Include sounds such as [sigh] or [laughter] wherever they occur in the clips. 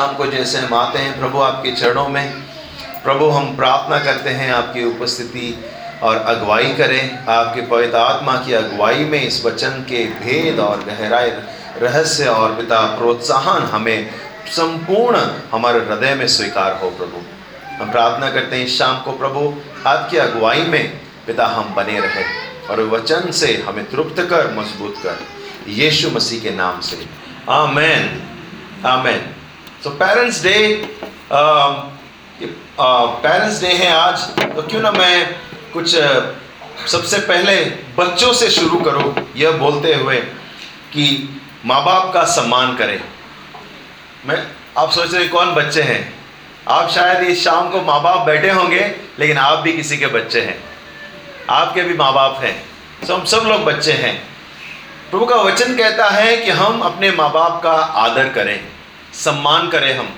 शाम को जैसे हम आते हैं प्रभु आपके चरणों में। प्रभु, हम प्रार्थना करते हैं आपकी उपस्थिति और अगुवाई करें। आपके पवित्र आत्मा की अगुवाई में इस वचन के भेद और गहराई, रहस्य और पिता प्रोत्साहन हमें संपूर्ण हमारे हृदय में स्वीकार हो प्रभु। हम प्रार्थना करते हैं शाम को, प्रभु, आपकी अगुवाई में पिता हम बने रहे और वचन से हमें तृप्त कर, मज़बूत कर। यीशु मसीह के नाम से। आमेन। आमेन। So parents day parents day है आज तो क्यों ना मैं कुछ uh, सबसे पहले बच्चों से शुरू करूँ यह बोलते हुए कि माँ बाप का सम्मान करें। मैं आप सोच रहे कौन बच्चे हैं? आप शायद इस शाम को माँ बाप बैठे होंगे लेकिन आप भी किसी के बच्चे हैं। आपके भी माँ बाप हैं। तो हम सब लोग बच्चे हैं। प्रभु का वचन कहता है कि हम अपने माँ बाप का आदर करें। सम्मान करें हम,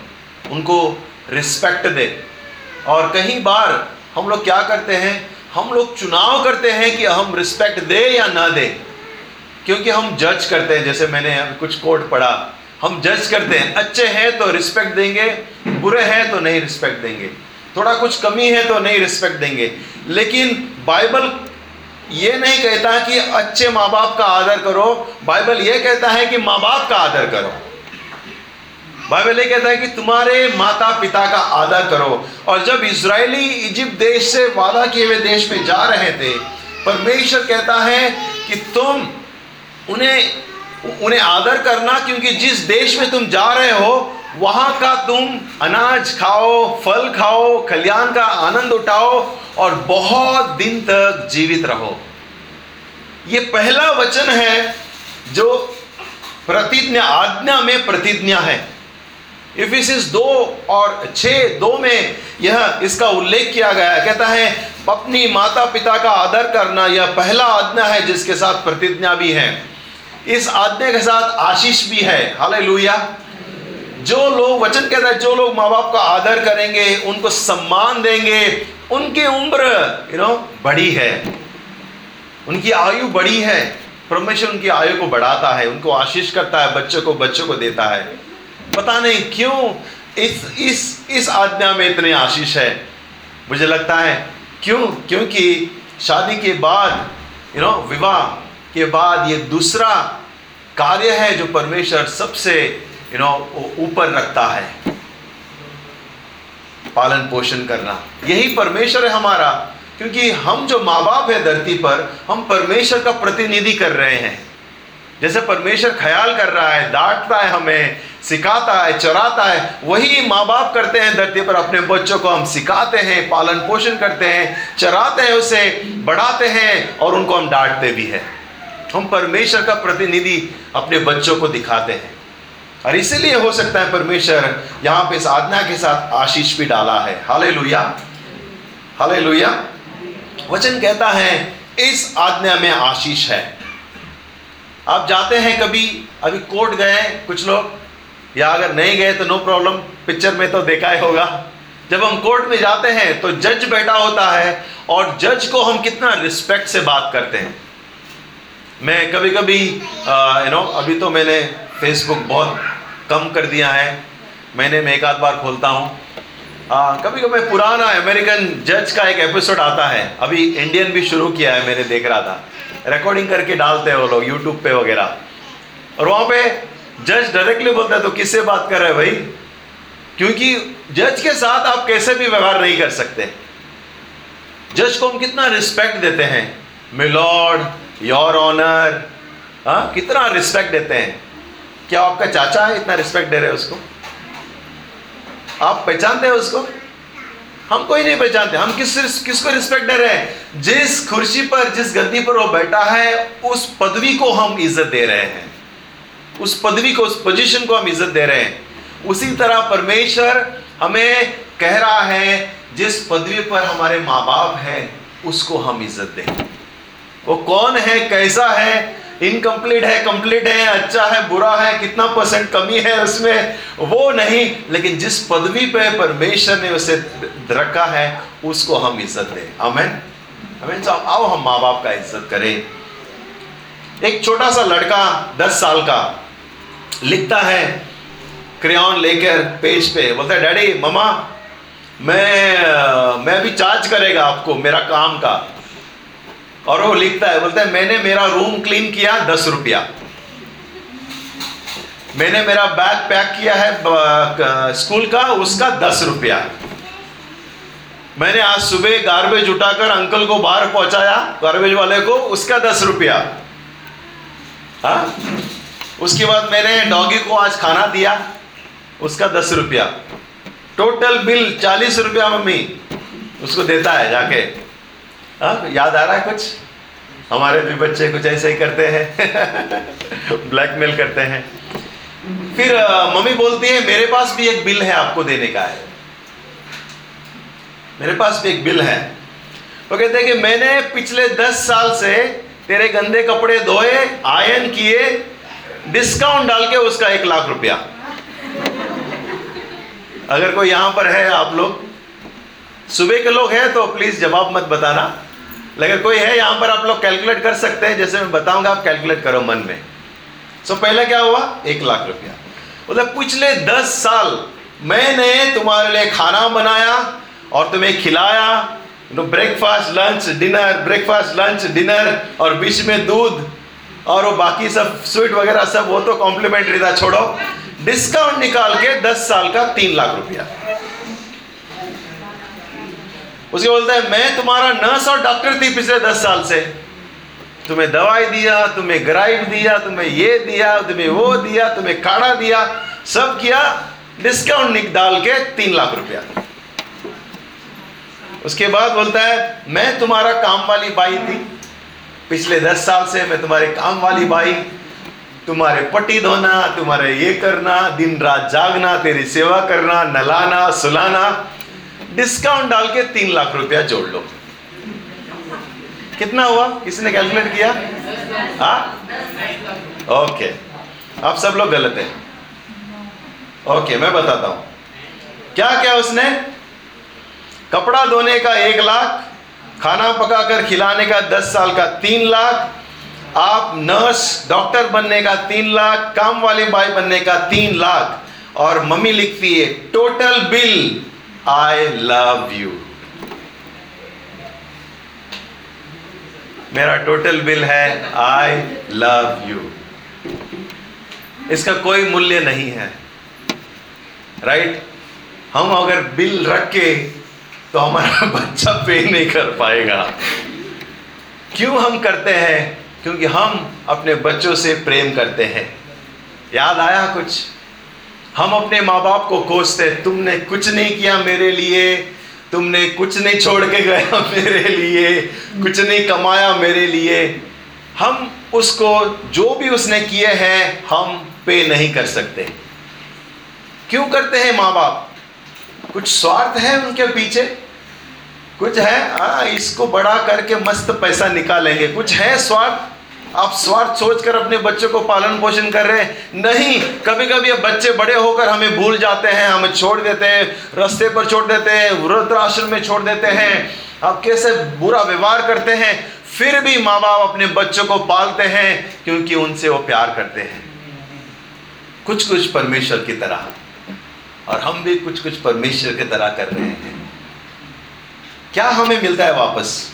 उनको रिस्पेक्ट दें। और कई बार हम लोग क्या करते हैं, हम लोग चुनाव करते हैं कि हम रिस्पेक्ट दे या ना दे। क्योंकि हम जज करते हैं, जैसे मैंने कुछ कोर्ट पढ़ा, हम जज करते हैं, अच्छे हैं तो रिस्पेक्ट देंगे, बुरे हैं तो नहीं रिस्पेक्ट देंगे। थोड़ा कुछ कमी है तो नहीं रिस्पेक्ट देंगे। लेकिन बाइबल ये नहीं कहता कि अच्छे माँ बाप का आदर करो, बाइबल ये कहता है कि माँ बाप का आदर करो। बाइबल ये कहता है कि तुम्हारे माता पिता का आदर करो। और जब इसराइली इजिप्ट देश से वादा किए हुए देश में जा रहे थे, परमेश्वर कहता है कि तुम उन्हें उन्हें आदर करना क्योंकि जिस देश में तुम जा रहे हो, वहाँ का तुम अनाज खाओ, फल खाओ, कल्याण का आनंद उठाओ और बहुत दिन तक जीवित रहो। ये पहला वचन है जो प्रतिज्ञा, आज्ञा में प्रतिज्ञा है। इफिसिस दो और छ दो में यह इसका उल्लेख किया गया है। कहता है, अपनी माता पिता का आदर करना यह पहला आज्ञा है जिसके साथ प्रतिज्ञा भी है। इस आज्ञा के साथ आशीष भी है। हाल जो लोग वचन कहता है, जो लोग माँ बाप का आदर करेंगे, उनको सम्मान देंगे, उनकी उम्र यू नो बड़ी है। उनकी आयु बड़ी है। परमेश्वर उनकी आयु को बढ़ाता है, उनको आशीष करता है, बच्चों को बच्चों को देता है। पता नहीं क्यों इस इस इस आज्ञा में इतने आशीष है। मुझे लगता है, क्यों? क्योंकि शादी के बाद यू नो विवाह के बाद ये दूसरा कार्य है जो परमेश्वर सबसे यू नो ऊपर रखता है। पालन पोषण करना। यही परमेश्वर है हमारा। क्योंकि हम जो माँ बाप है धरती पर, हम परमेश्वर का प्रतिनिधि कर रहे हैं। जैसे परमेश्वर ख्याल कर रहा है, डांटता है हमें सिखाता है, चराता है, वही माँ बाप करते हैं धरती पर। अपने बच्चों को हम सिखाते हैं, पालन पोषण करते हैं, चराते हैं उसे, बढ़ाते हैं और उनको हम डांटते भी हैं। हम परमेश्वर का प्रतिनिधि अपने बच्चों को दिखाते हैं। और इसीलिए हो सकता है परमेश्वर यहाँ पे आज्ञा के साथ आशीष भी डाला है। हाले लुया हाले लुया वचन कहता है, इस आज्ञा में आशीष है। आप जाते हैं कभी, अभी कोर्ट गए कुछ लोग या अगर नहीं गए तो नो प्रॉब्लम पिक्चर में तो देखा ही होगा। जब हम कोर्ट में जाते हैं तो जज बैठा होता है और जज को हम कितना रिस्पेक्ट से बात करते हैं। मैं कभी कभी यू नो अभी तो मैंने फेसबुक बहुत कम कर दिया है। महीने में एक आध बार खोलता हूँ। कभी कभी पुराना अमेरिकन जज का एक एपिसोड आता है। अभी इंडियन भी शुरू किया है, मैंने देख रहा था। रिकॉर्डिंग करके डालते हैं वो लोग यूट्यूब पे वगैरह। और वहाँ पे जज डायरेक्टली बोलता है तो किससे बात कर रहे हैं भाई? क्योंकि जज के साथ आप कैसे भी व्यवहार नहीं कर सकते। जज को हम कितना रिस्पेक्ट देते हैं। मिलॉर्ड योर ऑनर हाँ कितना रिस्पेक्ट देते हैं। क्या आपका चाचा है, इतना रिस्पेक्ट दे रहे हैं उसको? आप पहचानते हैं उसको? हम कोई नहीं पहचानते, हम किस किसको रिस्पेक्ट दे रहे हैं? जिस कुर्सी पर, जिस गद्दी पर वो बैठा है, उस पदवी को हम इज़्ज़त दे रहे हैं। उस पदवी को, उस पोजीशन को हम इज़्ज़त दे रहे हैं। उसी तरह परमेश्वर हमें कह रहा है, जिस पदवी पर हमारे माँ बाप हैं, उसको हम इज़्ज़त दें। वो कौन है, कैसा है इनकम्प्लीट है कंप्लीट है अच्छा है, बुरा है, कितना परसेंट कमी है उसमें, वो नहीं। लेकिन जिस पदवी पे परमेश्वर ने उसे रखा है, उसको हम इज़्ज़त दें। अमेन अमेन साहब आओ हम माँ बाप का इज़्ज़त करें। एक छोटा सा लड़का, दस साल का लिखता है क्रेन लेकर पेज पे, बोलता है, डैडी ममा मैं मैं भी चार्ज करेगा आपको, मेरा काम का। और वो लिखता है, बोलता है, मैंने मेरा रूम क्लीन किया दस रुपया। मैंने मेरा बैग पैक किया है स्कूल का, उसका दस रुपया। मैंने आज सुबह गार्बेज उठाकर अंकल को बाहर पहुँचाया, गार्बेज वाले को, उसका दस रुपया। हाँ? उसके बाद मैंने डॉगी को आज खाना दिया, उसका दस रुपया। टोटल बिल चालीस रुपया मम्मी, उसको देता है जाके। हाँ याद आ रहा है कुछ? हमारे भी बच्चे कुछ ऐसे ही करते हैं। [laughs] ब्लैकमेल करते हैं। फिर मम्मी बोलती है, मेरे पास भी एक बिल है आपको देने का है। मेरे पास भी एक बिल है। वो कहते हैं कि मैंने पिछले दस साल से तेरे गंदे कपड़े धोए आयन किए डिस्काउंट डाल के उसका एक लाख रुपया। अगर कोई यहाँ पर है आप लोग, सुबह के लोग हैं तो प्लीज़ जवाब मत बताना। लेकिन कोई है यहाँ पर आप लोग कैलकुलेट कर सकते हैं, जैसे मैं बताऊँगा, आप कैलकुलेट करो मन में। सो पहले क्या हुआ? एक लाख रुपया। मतलब पिछले दस साल मैंने तुम्हारे लिए खाना बनाया और तुम्हें खिलाया। Breakfast lunch dinner breakfast lunch dinner और बीच में दूध। और वो बाकी सब स्वीट वगैरह सब, वो तो कॉम्प्लीमेंट्री था, छोड़ो। डिस्काउंट निकाल के दस साल का तीन लाख रुपया। उसके बोलता है, मैं तुम्हारा नर्स और डॉक्टर थी पिछले दस साल से। तुम्हें दवाई दिया, तुम्हें ग्राइड दिया, तुम्हें ये दिया, तुम्हें वो दिया, तुम्हें काढ़ा दिया, सब किया डिस्काउंट निकाल के तीन लाख रुपया। उसके बाद बोलता है, मैं तुम्हारा काम वाली बाई थी। पिछले दस साल से मैं तुम्हारे काम वाली भाई, तुम्हारे पट्टी धोना, तुम्हारे ये करना, दिन रात जागना, तेरी सेवा करना नलाना सुलाना डिस्काउंट डाल के तीन लाख रुपया जोड़ लो। कितना हुआ? किसने कैलकुलेट किया? हा? ओके आप सब लोग गलत हैं। ओके मैं बताता हूँ। क्या क्या उसने? कपड़ा धोने का एक लाख खाना पकाकर खिलाने का दस साल का तीन लाख, आप नर्स डॉक्टर बनने का तीन लाख, काम वाले बाई बनने का तीन लाख, और मम्मी लिखती है total bill I love you मेरा टोटल बिल है आई लव यू इसका कोई मूल्य नहीं है राइट right? हम अगर बिल रख के तो हमारा [laughs] बच्चा पे नहीं कर पाएगा। क्यों हम करते हैं? क्योंकि हम अपने बच्चों से प्रेम करते हैं। याद आया कुछ? हम अपने माँ बाप को कोसते तुमने कुछ नहीं किया मेरे लिए, तुमने कुछ नहीं छोड़ के गया [laughs] मेरे लिए, कुछ नहीं कमाया मेरे लिए। हम उसको जो भी उसने किए हैं, हम पे नहीं कर सकते। क्यों करते हैं माँ बाप कुछ स्वार्थ है उनके पीछे? कुछ है? आ, इसको बड़ा करके मस्त पैसा निकालेंगे। कुछ है स्वार्थ? आप स्वार्थ सोचकर अपने बच्चों को पालन पोषण कर रहे हैं? नहीं। कभी कभी बच्चे बड़े होकर हमें भूल जाते हैं हमें छोड़ देते हैं रास्ते पर छोड़ देते हैं वृद्ध आश्रम में छोड़ देते हैं। आप कैसे बुरा व्यवहार करते हैं? फिर भी माँ बाप अपने बच्चों को पालते हैं क्योंकि उनसे वो प्यार करते हैं। कुछ कुछ परमेश्वर की तरह। और हम भी कुछ कुछ परमेश्वर की तरह कर रहे हैं। क्या हमें मिलता है वापस?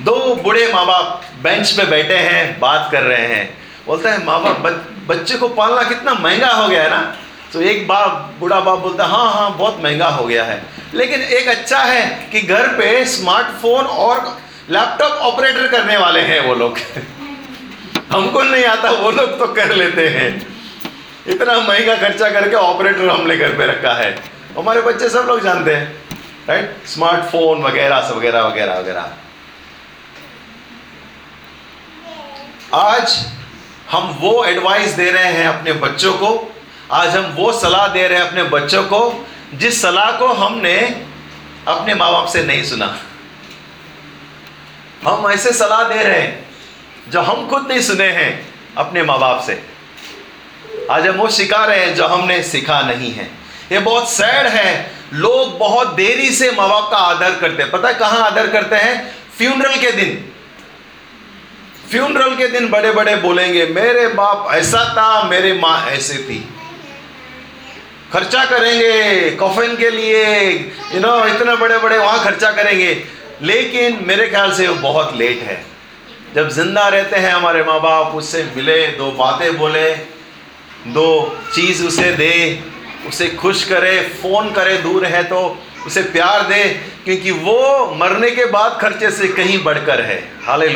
दो बूढ़े माँ बाप बेंच पे बैठे हैं, बात कर रहे हैं। बोलता है माँ बाप बच्चे को पालना कितना महँगा हो गया है ना? तो एक बाप, बूढ़ा बाप बोलता है हाँ हाँ बहुत महँगा हो गया है। लेकिन एक अच्छा है कि घर पे स्मार्टफ़ोन और लैपटॉप ऑपरेटर करने वाले हैं वो लोग। [laughs] हमको नहीं आता, वो लोग तो कर लेते हैं। इतना महँगा खर्चा करके ऑपरेटर हमने घर पे रखा है। हमारे बच्चे सब लोग जानते हैं। राइट स्मार्टफ़ोन वगैरह सब वगैरह वगैरह वगैरह। आज हम वो एडवाइस दे रहे हैं अपने बच्चों को। आज हम वो सलाह दे रहे हैं अपने बच्चों को, जिस सलाह को हमने अपने माँ बाप से नहीं सुना। हम ऐसे सलाह दे रहे हैं, जो हम खुद नहीं सुने हैं अपने माँ बाप से। आज हम वो सिखा रहे हैं जो हमने सीखा नहीं है। ये बहुत सैड है लोग बहुत देरी से माँ बाप का आदर करते हैं। पता है कहाँ आदर करते हैं? फ्यूनरल के दिन। फ्यूनरल के दिन बड़े बड़े बोलेंगे, मेरे बाप ऐसा था, मेरे माँ ऐसे थी। खर्चा करेंगे कॉफिन के लिए यू नो इतने बड़े बड़े वहाँ खर्चा करेंगे। लेकिन मेरे ख्याल से वो बहुत लेट है। जब ज़िंदा रहते हैं हमारे माँ बाप, उससे मिले, दो बातें बोले, दो चीज़ उसे दे उसे खुश करे, फ़ोन करे, दूर है तो उसे प्यार दे, क्योंकि वो मरने के बाद खर्चे से कहीं बढ़कर है। हाले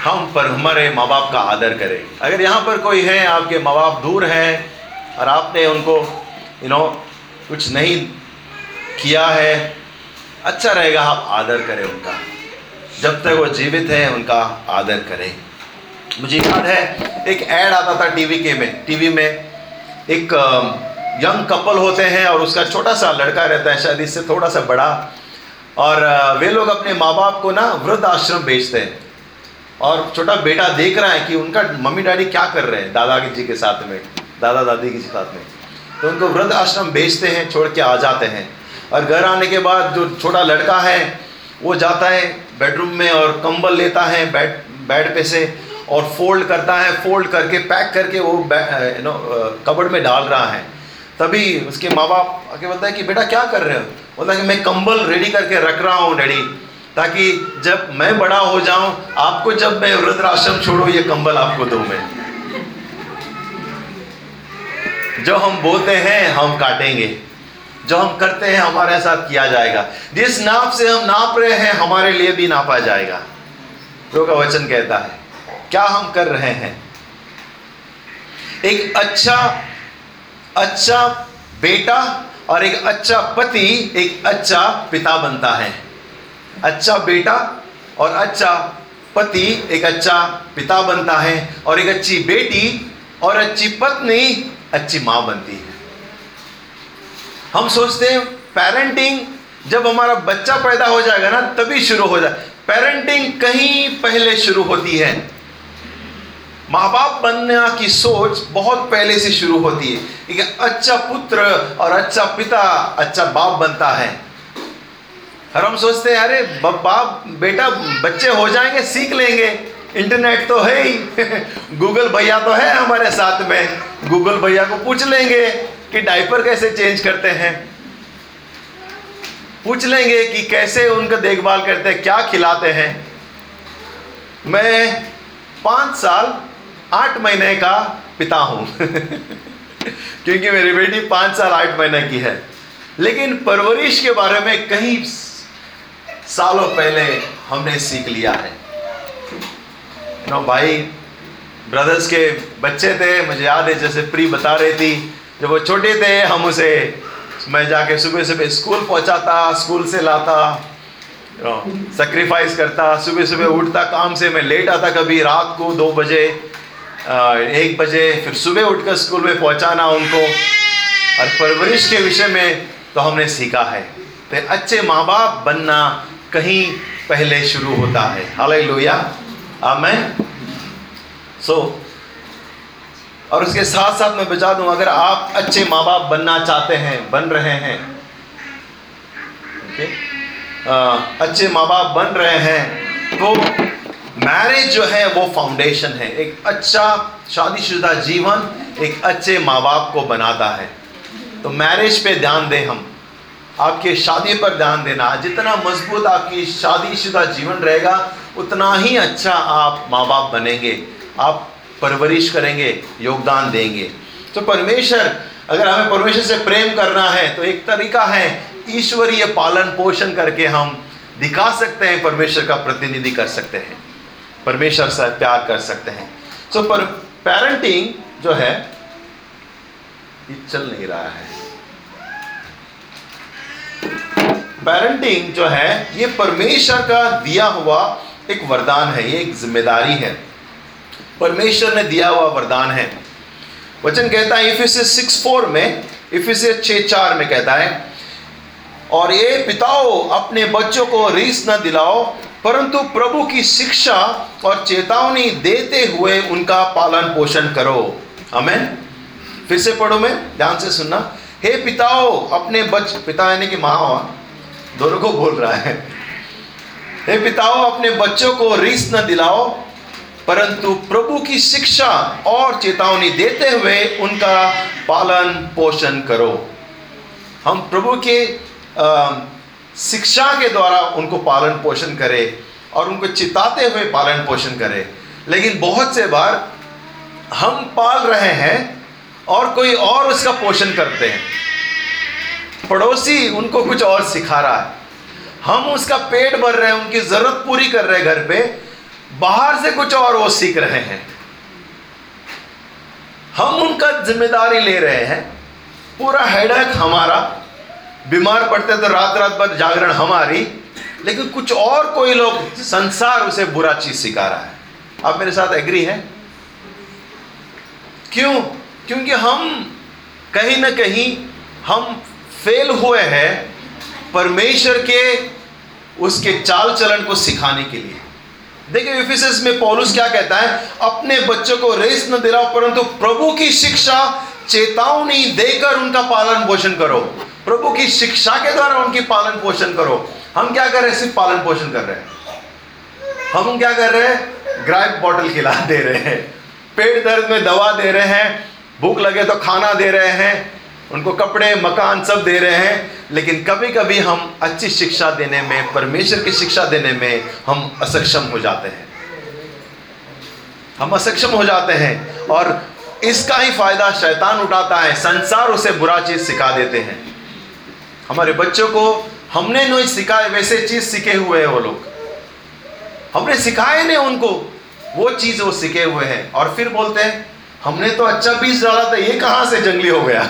हम पर हमारे माँ बाप का आदर करें। अगर यहाँ पर कोई है, आपके माँ बाप दूर हैं, और आपने उनको यू नो कुछ नहीं किया है अच्छा रहेगा, आप आदर करें उनका। जब तक वो जीवित हैं, उनका आदर करें। मुझे याद है, एक ऐड आता था टीवी के में, टीवी में एक यंग कपल होते हैं और उसका छोटा सा लड़का रहता है, शायद इससे थोड़ा सा बड़ा। और वे लोग अपने माँ बाप को ना वृद्ध आश्रम भेजते हैं। और छोटा बेटा देख रहा है कि उनका मम्मी डैडी क्या कर रहे हैं दादा जी के साथ में, दादा दादी के साथ में। तो उनको वृद्ध आश्रम भेजते हैं, छोड़ के आ जाते हैं। और घर आने के बाद जो छोटा लड़का है, वो जाता है बेडरूम में और कंबल लेता है, बेड बेड पे से। और फोल्ड करता है, फोल्ड करके, पैक करके वो यू नो कबड़ में डाल रहा है। तभी उसके माँ बाप आके बोलता है कि, बेटा, क्या कर रहे हो? बोलता है कि, मैं कंबल रेडी करके रख रहा हूँ, डैडी, ताकि जब मैं बड़ा हो जाऊँ, आपको जब मैं वृद्धाश्रम छोड़ू, ये कंबल आपको दू मैं। जो हम बोलते हैं, हम काटेंगे। जो हम करते हैं, हमारे साथ किया जाएगा। जिस नाप से हम नाप रहे हैं, हमारे लिए भी नापा जाएगा। जो का वचन कहता है। क्या हम कर रहे हैं? एक अच्छा अच्छा बेटा और एक अच्छा पति एक अच्छा पिता बनता है। अच्छा बेटा और अच्छा पति एक अच्छा पिता बनता है और एक अच्छी बेटी और अच्छी पत्नी अच्छी माँ बनती है। हम सोचते हैं पेरेंटिंग जब हमारा बच्चा पैदा हो जाएगा ना, तभी शुरू हो जाए। पेरेंटिंग कहीं पहले शुरू होती है। माँ बाप बनने की सोच बहुत पहले से शुरू होती है एक अच्छा पुत्र और अच्छा पिता अच्छा बाप बनता है। और हम सोचते हैं, अरे बाप, बेटा, बच्चे हो जाएँगे, सीख लेंगे। इंटरनेट तो है ही। [laughs] गूगल भैया तो है हमारे साथ में। गूगल भैया को पूछ लेंगे कि डायपर कैसे चेंज करते हैं। पूछ लेंगे कि कैसे उनका देखभाल करते हैं, क्या खिलाते हैं। मैं पाँच साल आठ महीने का पिता हूँ। [laughs] क्योंकि मेरी बेटी पाँच साल आठ महीने की है। लेकिन परवरिश के बारे में कई सालों पहले हमने सीख लिया है। नो, भाई ब्रदर्स के बच्चे थे, मुझे याद है, जैसे प्री बता रही थी, जब वो छोटे थे, हम उसे, मैं जाके सुबह सुबह स्कूल पहुंचाता, स्कूल से लाता सेक्रीफाइस करता, सुबह सुबह उठता, काम से मैं लेट आता कभी रात को दो बजे। एक बजे फिर सुबह उठकर स्कूल में पहुंचाना उनको। और परवरिश के विषय में तो हमने सीखा है। तो अच्छे माँ बाप बनना कहीं पहले शुरू होता है। हाल लोहिया मैं सो और उसके साथ साथ मैं बचा दूँ, अगर आप अच्छे माँ बाप बनना चाहते हैं, बन रहे हैं, okay? अच्छे माँ बाप बन रहे हैं तो मैरिज जो है, वो फाउंडेशन है। एक अच्छा शादीशुदा जीवन एक अच्छे माँ बाप को बनाता है। तो मैरिज पे ध्यान दें हम। आपके शादी पर ध्यान देना। जितना मज़बूत आपकी शादीशुदा जीवन रहेगा, उतना ही अच्छा आप माँ बाप बनेंगे। आप परवरिश करेंगे, योगदान देंगे। तो परमेश्वर, अगर हमें परमेश्वर से प्रेम करना है तो एक तरीका है, ईश्वरीय पालन पोषण करके हम दिखा सकते हैं, परमेश्वर का प्रतिनिधि कर सकते हैं। परमेश्वर से प्यार कर सकते हैं। सो so, पर पेरेंटिंग जो है ये चल नहीं रहा है। पेरेंटिंग जो है ये परमेश्वर का दिया हुआ एक वरदान है ये एक ज़िम्मेदारी है। परमेश्वर ने दिया हुआ वरदान है। वचन कहता है इफिस सिक्स फोर में इफिस छ चार में कहता है और ये पिताओ अपने बच्चों को रीस न दिलाओ परंतु प्रभु की शिक्षा और चेतावनी देते हुए उनका पालन पोषण करो। हमें फिर से पढ़ो मैं, ध्यान से सुनना। हे पिताओ, अपने बच, पिता यानी कि माँ दोनों को बोल रहा है। हे पिताओ, अपने बच्चों को रीस न दिलाओ, परंतु प्रभु की शिक्षा और चेतावनी देते हुए उनका पालन पोषण करो। हम प्रभु के शिक्षा के द्वारा उनको पालन पोषण करे और उनको चिताते हुए पालन पोषण करे। लेकिन बहुत से बार हम पाल रहे हैं और कोई और उसका पोषण करते हैं। पड़ोसी उनको कुछ और सिखा रहा है। हम उसका पेट भर रहे हैं, उनकी ज़रूरत पूरी कर रहे हैं घर पे, बाहर से कुछ और वो सीख रहे हैं। हम उनका ज़िम्मेदारी ले रहे हैं। पूरा हेडक हमारा बीमार पड़ते तो रात रात भर जागरण हमारी। लेकिन कुछ और कोई लोग संसार उसे बुरा चीज़ सिखा रहा है। आप मेरे साथ एग्री है? क्यों? क्योंकि हम कहीं ना कहीं हम फेल हुए हैं परमेश्वर के उसके चाल चलन को सिखाने के लिए। देखिए इफिसस में पौलुस क्या कहता है? अपने बच्चों को रेस न दिलाओ, परंतु प्रभु की शिक्षा चेतावनी देकर उनका पालन पोषण करो। प्रभु की शिक्षा के द्वारा उनकी पालन पोषण करो। हम क्या कर रहे हैं? सिर्फ़ पालन पोषण कर रहे हैं। हम क्या कर रहे हैं? ग्राइप बॉटल खिला दे रहे हैं। पेट दर्द में दवा दे रहे हैं। भूख लगे तो खाना दे रहे हैं। उनको कपड़े, मकान सब दे रहे हैं। लेकिन कभी कभी हम अच्छी शिक्षा देने में, परमेश्वर की शिक्षा देने में हम असक्षम हो जाते हैं। हम असक्षम हो जाते हैं। और इसका ही फ़ायदा शैतान उठाता है, संसार उसे बुरा चीज़ सिखा देते हैं। हमारे बच्चों को हमने नहीं सिखाए, वैसे चीज़ सीखे हुए हैं वो लोग। हमने सिखाए नहीं उनको, वो चीज़ वो सीखे हुए हैं। और फिर बोलते हैं, हमने तो अच्छा बीज डाला था, ये कहाँ से जंगली हो गया?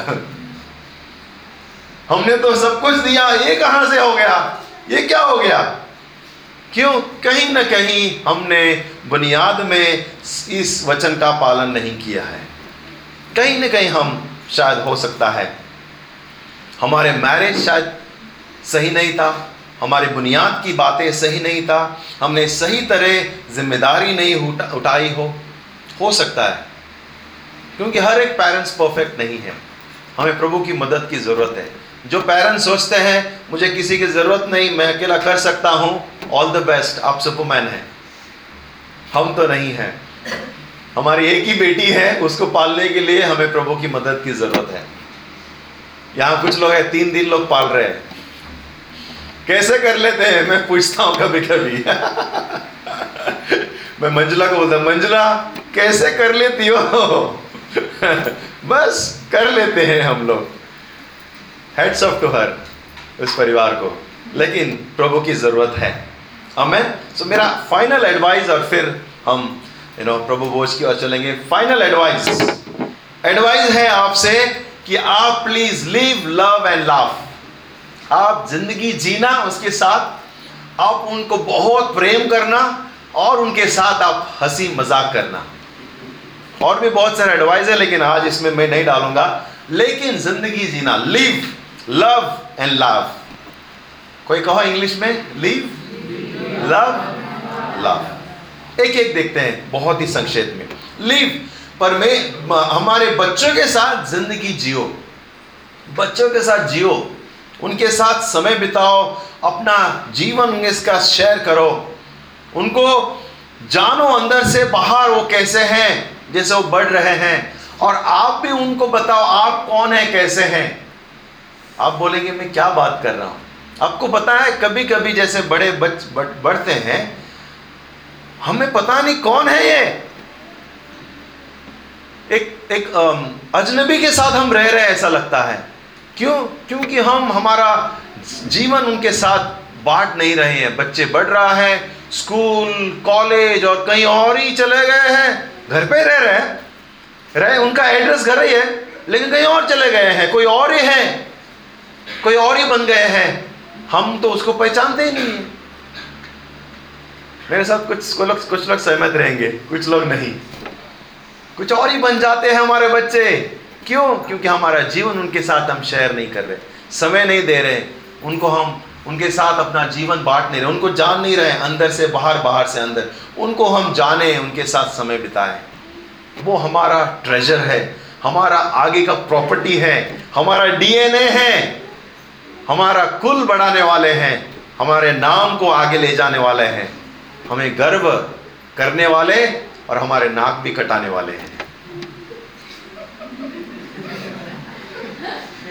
हमने तो सब कुछ दिया, ये कहाँ से हो गया? ये क्या हो गया? क्यों? कहीं ना कहीं हमने बुनियाद में इस वचन का पालन नहीं किया है। कहीं ना कहीं हम शायद हो सकता है। हमारे मैरिज शायद सही नहीं था हमारी बुनियाद की बातें सही नहीं था हमने सही तरह ज़िम्मेदारी नहीं उठा, उठाई हो हो सकता है। क्योंकि हर एक पेरेंट्स परफेक्ट नहीं है। हमें प्रभु की मदद की ज़रूरत है। जो पेरेंट्स सोचते हैं मुझे किसी की ज़रूरत नहीं मैं अकेला कर सकता हूँ ऑल द बेस्ट आप सुपरमैन हैं। हम तो नहीं हैं। हमारी एक ही बेटी है उसको पालने के लिए हमें प्रभु की मदद की ज़रूरत है। यहाँ कुछ लोग हैं तीन दिन लोग पाल रहे हैं। कैसे कर लेते हैं? मैं पूछता हूँ कभी कभी [laughs] मैं मंजुला को बोलता मंजुला कैसे कर लेती हो? [laughs] बस कर लेते हैं हम लोग। हेड्स ऑफ़ टू हर उस परिवार को। लेकिन प्रभु की ज़रूरत है। हमें सो so, मेरा फाइनल एडवाइस और फिर हम यू नो प्रभु बोझ की ओर चलेंगे। फाइनल एडवाइस एडवाइस है आपसे कि आप please live love and laugh आप ज़िंदगी जीना, उसके साथ आप उनको बहुत प्रेम करना और उनके साथ आप हँसी मज़ाक करना। और भी बहुत सारे एडवाइस है, लेकिन आज इसमें मैं नहीं डालूँगा। लेकिन ज़िंदगी जीना। लिव लव एंड लव कोई कहो इंग्लिश में? लिव लव लव एक एक देखते हैं, बहुत ही संक्षेप में। लिव पर मैं, हमारे बच्चों के साथ ज़िंदगी जियो। बच्चों के साथ जियो। उनके साथ समय बिताओ, अपना जीवन उनके शेयर करो। उनको जानो अंदर से बाहर वो कैसे हैं, जैसे वो बढ़ रहे हैं। और आप भी उनको बताओ, आप कौन है, कैसे हैं। आप बोलेंगे, मैं क्या बात कर रहा हूँ? आपको पता है कभी कभी जैसे बड़े बच बढ़ते हैं हमें पता नहीं कौन है ये। एक एक अजनबी के साथ हम रह रहे हैं, ऐसा लगता है। क्यों? क्योंकि हम, हमारा जीवन उनके साथ बांट नहीं रहे हैं। बच्चे बढ़ रहा है, स्कूल, कॉलेज और कहीं और ही चले गए हैं। घर पे रह रहे हैं। रहे, उनका एड्रेस घर ही है, लेकिन कहीं और चले गए हैं। कोई और ही है, कोई और ही बन गए हैं। हम तो उसको पहचानते ही नहीं है। मेरे साथ कुछ लोग कुछ लोग सहमत रहेंगे, कुछ लोग नहीं। कुछ और ही बन जाते हैं हमारे बच्चे। क्यों? क्योंकि हमारा जीवन उनके साथ हम शेयर नहीं कर रहे। समय नहीं दे रहे। उनको हम, उनके साथ अपना जीवन बांट नहीं रहे। उनको जान नहीं रहे अंदर से, बाहर बाहर से अंदर। उनको हम जाने, उनके साथ समय बिताएँ। वो हमारा ट्रेजर है। हमारा आगे का प्रॉपर्टी है। हमारा डीएनए है। हमारा कुल बढ़ाने वाले हैं। हमारे नाम को आगे ले जाने वाले हैं। हमें गर्व करने वाले और हमारे नाक भी कटाने वाले हैं।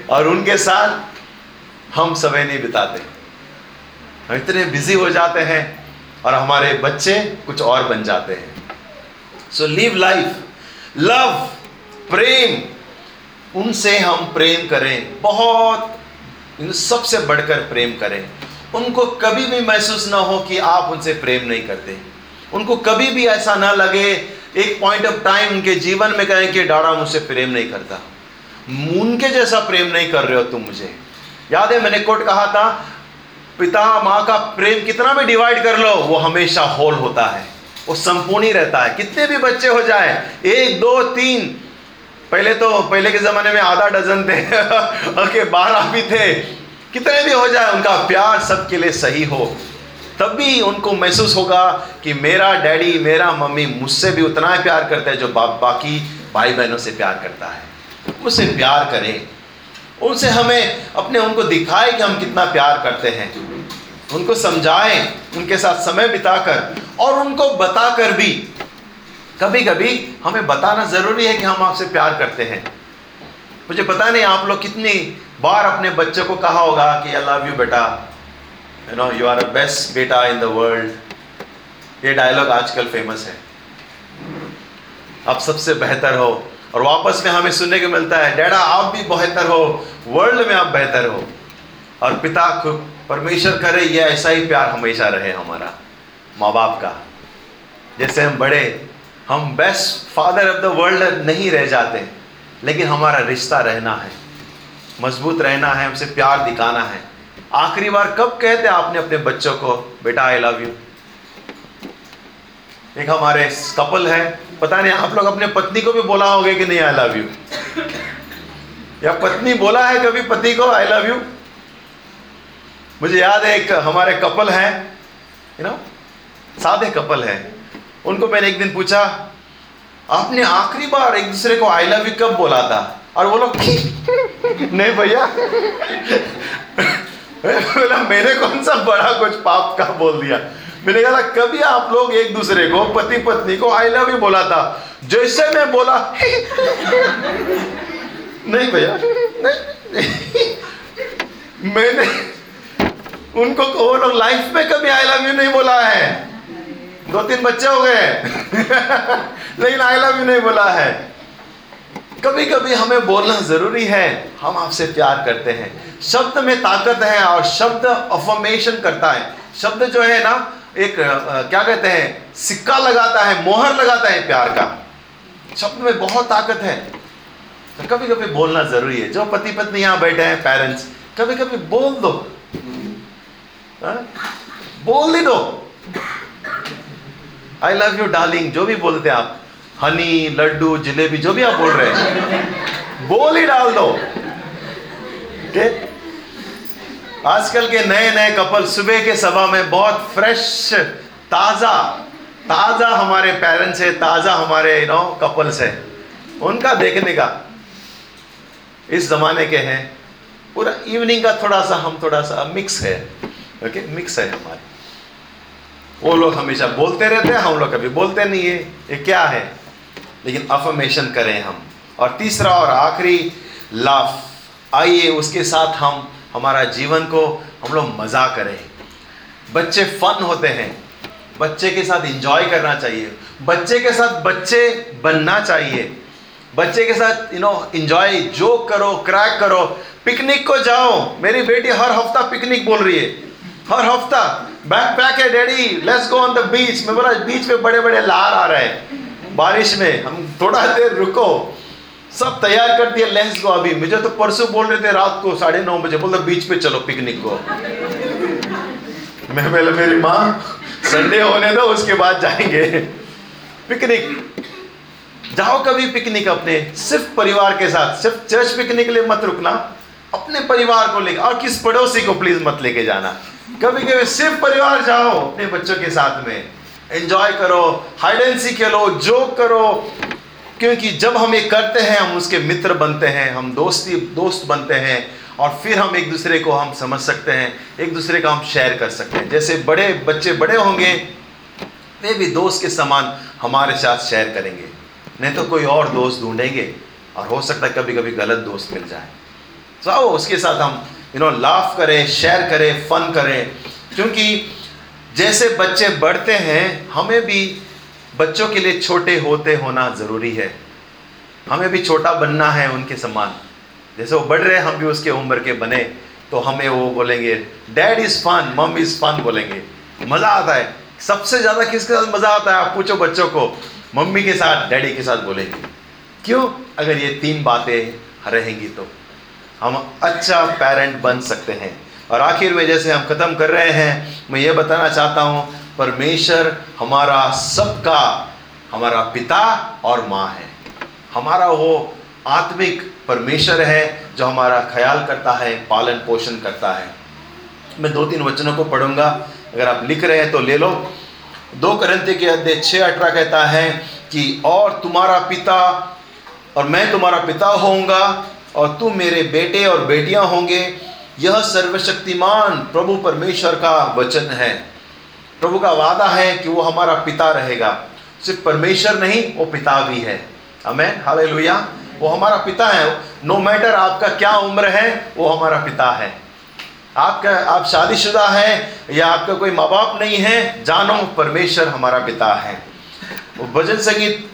और उनके साथ हम समय नहीं बिताते। हम इतने बिज़ी हो जाते हैं और हमारे बच्चे कुछ और बन जाते हैं। सो लिव लाइफ लव प्रेम, उनसे हम प्रेम करें। बहुत सबसे बढ़कर प्रेम करें। उनको कभी भी महसूस ना हो कि आप उनसे प्रेम नहीं करते। उनको कभी भी ऐसा ना लगे, एक पॉइंट ऑफ़ टाइम उनके जीवन में कहें कि डाड़ा मुझसे प्रेम नहीं करता। उनके जैसा प्रेम नहीं कर रहे हो तुम मुझे। याद है, मैंने कोट कहा था, पिता, माँ का प्रेम कितना भी डिवाइड कर लो, वो हमेशा होल होता है। वो संपूर्ण ही रहता है। कितने भी बच्चे हो जाए, एक, दो, तीन। पहले तो पहले के ज़माने में आधा डजन थे। [laughs] ओके, बारह भी थे। कितने भी हो जाए उनका प्यार सबके लिए सही हो तब भी उनको महसूस होगा कि मेरा डैडी मेरा मम्मी मुझसे भी उतना ही प्यार करते हैं जो बा, बाकी भाई बहनों से प्यार करता है। उससे प्यार करें। उनसे हमें अपने उनको दिखाए कि हम कितना प्यार करते हैं। उनको समझाएँ उनके साथ समय बिताकर और उनको बताकर भी। कभी कभी हमें बताना ज़रूरी है कि हम आपसे प्यार करते हैं। मुझे पता नहीं आप लोग कितनी बार अपने बच्चे को कहा होगा कि I love you beta. You know you are a best beta in the world ये डायलॉग आजकल फ़ेमस है। आप सबसे बेहतर हो। और वापस में हमें सुनने को मिलता है, डैडा, आप भी बेहतर हो। वर्ल्ड में आप बेहतर हो। और पिता परमेश्वर करे, ये ऐसा ही प्यार हमेशा रहे हमारा माँ बाप का। जैसे हम बड़े, हम best father of the world नहीं रह जाते। लेकिन हमारा रिश्ता रहना है। मज़बूत रहना है, हमसे प्यार दिखाना है। आखिरी बार कब कहते आपने अपने बच्चों को, बेटा आई लव यू एक हमारे कपल है। पता नहीं, आप लोग अपने पत्नी को भी बोला होगे कि नहीं आई लव यू या पत्नी बोला है कभी पति को आई लव यू मुझे याद है, एक हमारे कपल है यू नो सादे कपल है। उनको मैंने एक दिन पूछा आपने आखिरी बार एक दूसरे को आई लव यू कब बोला था? और वो लोग, नहीं भैया। बोला, मैंने कौन सा बड़ा कुछ पाप का बोल दिया? मैंने कहा था कभी आप लोग एक दूसरे को पति पत्नी को आई लव यू बोला था? जैसे मैं बोला, नहीं भैया मैंने उनको वो लोग लाइफ में कभी आई लव यू नहीं बोला है। दो तीन बच्चे हो गए। [laughs] लेकिन आई यू नहीं बोला है। कभी कभी हमें बोलना ज़रूरी है। हम आपसे प्यार करते हैं। शब्द में ताकत है और शब्द अफर्मेशन करता है। शब्द जो है ना, एक क्या कहते हैं, सिक्का लगाता है, मोहर लगाता है प्यार का। शब्द में बहुत ताकत है। तो कभी कभी बोलना ज़रूरी है। जो पति पत्नी यहाँ बैठे हैं पेरेंट्स कभी कभी बोल दो। हा? बोल ही दो। आई लव यू डार्लिंग जो भी बोलते हैं आप हनी लड्डू, जलेबी, जो भी आप बोल रहे हैं, बोल ही डाल दो। के आजकल के नए नए कपल सुबह के सभा में बहुत फ्रेश ताज़ा ताज़ा हमारे पेरेंट्स है, ताज़ा हमारे यू नो कपल्स है। उनका देखने का इस ज़माने के हैं। पूरा इवनिंग का थोड़ा सा हम थोड़ा सा मिक्स है। Okay okay? मिक्स है हमारे। वो लोग हमेशा बोलते रहते हैं, हम लोग कभी बोलते नहीं है। ये क्या है? लेकिन अफर्मेशन करें हम। और तीसरा और आखिरी लाफ आइए उसके साथ हम, हमारा जीवन को हम लोग मज़ा करें। बच्चे फन होते हैं। बच्चे के साथ इंजॉय करना चाहिए। बच्चे के साथ बच्चे बनना चाहिए। बच्चे के साथ यू नो इंजॉय जोक करो क्रैक करो। पिकनिक को जाओ। मेरी बेटी हर हफ़्ता पिकनिक बोल रही है। हर हफ़्ता बैक पैक है daddy let's go on the beach मैं बोला बीच पे बड़े बड़े लहर आ रहे हैं। बारिश में, हम थोड़ा देर रुको। सब तैयार कर दिया लेट्स गो अभी। मुझे तो परसों बोल रहे थे, रात को साढ़े नौ बजे। बोलते बीच पे चलो पिकनिक को। मैं पहले मेरी माँ संडे होने दो, उसके बाद जाएँगे। पिकनिक जाओ कभी पिकनिक अपने। सिर्फ़ परिवार के साथ। सिर्फ़ चर्च पिकनिक के लिए मत रुकना। अपने परिवार को लेकर और किस पड़ोसी को प्लीज़ मत लेके जाना। कभी कभी सिर्फ़ परिवार जाओ अपने बच्चों के साथ में। एंजॉय करो hide and C Khelo joke करो। क्योंकि जब हम ये करते हैं, हम उसके मित्र बनते हैं, हम दोस्ती, दोस्त बनते हैं, और फिर हम एक दूसरे को हम समझ सकते हैं, एक दूसरे का हम शेयर कर सकते हैं। जैसे बड़े बच्चे बड़े होंगे, वे भी दोस्त के समान हमारे साथ शेयर करेंगे। नहीं तो कोई और दोस्त ढूंढेंगे, और हो सकता है कभी कभी गलत दोस्त मिल जाए। तो आओ उसके साथ हम यू नो लाफ करें शेयर करें फन करें। क्योंकि जैसे बच्चे बढ़ते हैं, हमें भी बच्चों के लिए छोटे होते होना ज़रूरी है। हमें भी छोटा बनना है उनके समान। जैसे वो बढ़ रहे हम भी उसके उम्र के बने तो हमें वो बोलेंगे dad is fun mum is fun बोलेंगे। मज़ा आता है। सबसे ज़्यादा किसके साथ मज़ा आता है? आप पूछो बच्चों को। मम्मी के साथ, डैडी के साथ बोलेंगे। क्यों? अगर ये तीन बातें रहेंगी तो। हम अच्छा पेरेंट बन सकते हैं। और आखिर में जैसे हम ख़त्म कर रहे हैं, मैं ये बताना चाहता हूँ, परमेश्वर हमारा सबका, हमारा पिता और माँ है। हमारा वो आत्मिक परमेश्वर है जो हमारा ख्याल करता है, पालन पोषण करता है। मैं दो तीन वचनों को पढ़ूँगा, अगर आप लिख रहे हैं तो ले लो। दो करंते के अध्याय छः अठारह कहता है कि और तुम्हारा पिता और मैं तुम्हारा पिता होऊँगा और तुम मेरे बेटे और बेटियाँ होंगे। यह सर्वशक्तिमान प्रभु परमेश्वर का वचन है। प्रभु का वादा है कि वो हमारा पिता रहेगा। सिर्फ़ परमेश्वर नहीं, वो पिता भी है। हमें हालेलुया। वो हमारा पिता है। नो मैटर आपका क्या उम्र है, वो हमारा पिता है। आपका, आप शादीशुदा है या आपका कोई माँ बाप नहीं है, जानो, परमेश्वर हमारा पिता है। भजन संगीत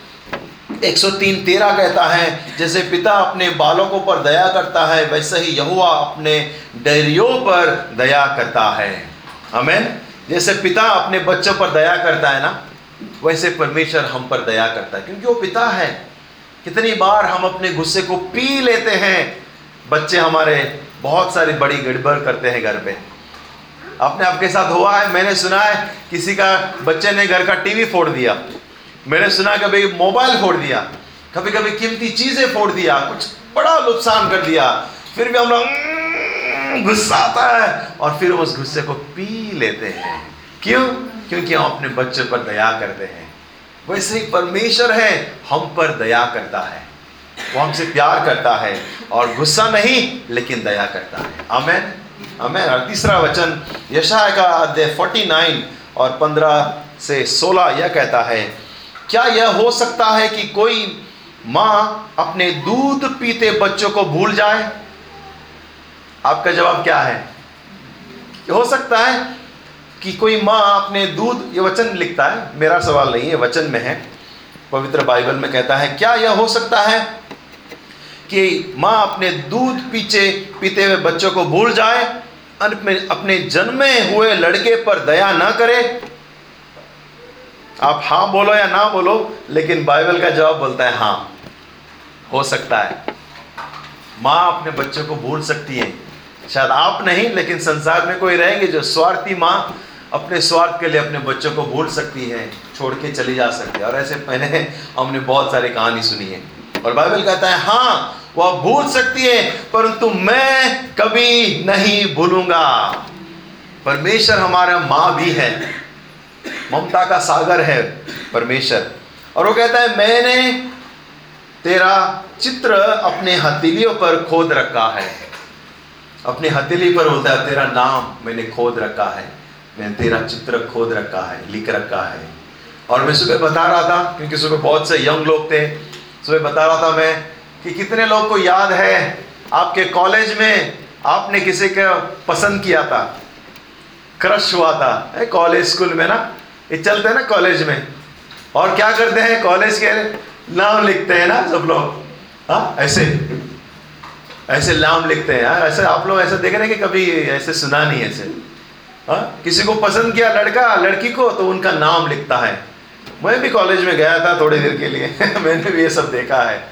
103 तेरह कहता है, जैसे पिता अपने बालकों पर दया करता है, वैसे ही यहुआ अपने डैरियों पर दया करता है। हमें जैसे पिता अपने बच्चों पर दया करता है ना, वैसे परमेश्वर हम पर दया करता है। क्योंकि वो पिता है। कितनी बार हम अपने गुस्से को पी लेते हैं। बच्चे हमारे बहुत सारी बड़ी गड़बड़ करते हैं घर पे। अपने आपके साथ हुआ है, मैंने सुना है, किसी का बच्चे ने घर का टीवी फोड़ दिया। मैंने सुना कभी मोबाइल फोड़ दिया कभी कभी कीमती चीज़ें फोड़ दिया कुछ बड़ा नुकसान कर दिया फिर भी हम लोग हम्म, गुस्सा आता है। और फिर उस गुस्से को पी लेते हैं। क्यों? क्योंकि हम अपने बच्चों पर दया करते हैं। वैसे ही परमेश्वर है हम पर दया करता है। वो हमसे प्यार करता है और गुस्सा नहीं लेकिन दया करता है। अमेन अमेन और तीसरा वचन यशाया का अध्याय 49 और 15 से 16 यह कहता है क्या यह हो सकता है कि कोई माँ अपने दूध पीते बच्चों को भूल जाए? आपका जवाब क्या है? हो सकता है कि कोई माँ अपने दूध, ये वचन लिखता है, मेरा सवाल नहीं है, वचन में है। पवित्र बाइबल में कहता है, क्या यह हो सकता है कि माँ अपने दूध पीछे, पीते हुए बच्चों को भूल जाए? अपने जन्मे हुए लड़के पर दया ना करे? आप हाँ बोलो या ना बोलो, लेकिन बाइबल का जवाब बोलता है हाँ। हो सकता है। माँ अपने बच्चों को भूल सकती है। शायद आप नहीं, लेकिन संसार में कोई रहेंगे जो स्वार्थी माँ अपने स्वार्थ के लिए अपने बच्चों को भूल सकती है, छोड़ के चली जा सकती है। और ऐसे पहले हमने बहुत सारी कहानी सुनी है। और बाइबल कहता है हाँ वह भूल सकती है, परंतु मैं कभी नहीं भूलूँगा। परमेश्वर हमारा माँ भी है। ममता का सागर है परमेश्वर। और वो कहता है, मैंने तेरा चित्र अपने हथेलियों पर खोद रखा है। अपने हथेली पर होता है, तेरा नाम मैंने खोद रखा है। मैंने तेरा चित्र खोद रखा है, लिख रखा है। और मैं सुबह बता रहा था, क्योंकि सुबह बहुत से यंग लोग थे, सुबह बता रहा था मैं कि कितने लोग को याद है, आपके कॉलेज में आपने किसी का पसंद किया था। क्रश हुआ था। कॉलेज स्कूल में ना ये चलते हैं ना कॉलेज में। और क्या करते हैं कॉलेज के नाम लिखते हैं ना सब लोग? हाँ ऐसे। ऐसे नाम लिखते हैं यार। ऐसे आप लोग ऐसा देख रहे हैं कि कभी ऐसे सुना नहीं ऐसे। हाँ किसी को पसंद किया लड़का, लड़की को तो उनका नाम लिखता है। मैं भी कॉलेज में गया था थोड़ी देर के लिए। [laughs] मैंने भी ये सब देखा है।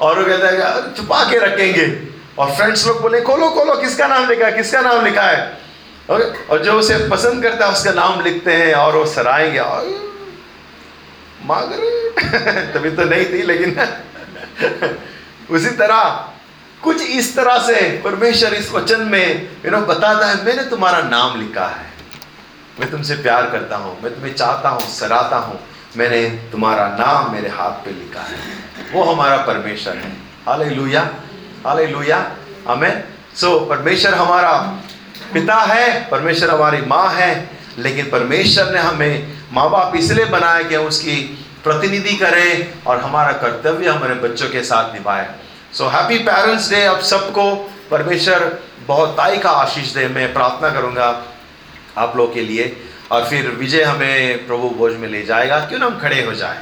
और वो कहता है छुपा के रखेंगे। और फ्रेंड्स लोग बोले, खोलो खोलो, किसका नाम लिखा है? किसका नाम लिखा है? और जो उसे पसंद करता है, उसका नाम लिखते हैं और वो सराएँगे और मार्गरेट [laughs] तभी तो नहीं थी, लेकिन [laughs] उसी तरह, कुछ इस तरह से परमेश्वर इस वचन में यू नो बताता है, मैंने तुम्हारा नाम लिखा है। मैं तुमसे प्यार करता हूँ, मैं तुम्हें चाहता हूँ, सराहता हूँ। मैंने तुम्हारा नाम मेरे हाथ पे लिखा है। वो हमारा परमेश्वर है। हाले लुया हाले लुया हमें सो परमेश्वर हमारा पिता है, परमेश्वर हमारी माँ है, लेकिन परमेश्वर ने हमें माँ बाप इसलिए बनाया कि हम उसकी प्रतिनिधि करें और हमारा कर्तव्य हमारे बच्चों के साथ निभाए। सो हैप्पी पेरेंट्स डे अब सबको। परमेश्वर बहुत ताई का आशीष दे। मैं प्रार्थना करूँगा आप लोग के लिए। और फिर विजय हमें प्रभु भोज में ले जाएगा। क्यों ना हम खड़े हो जाएँ?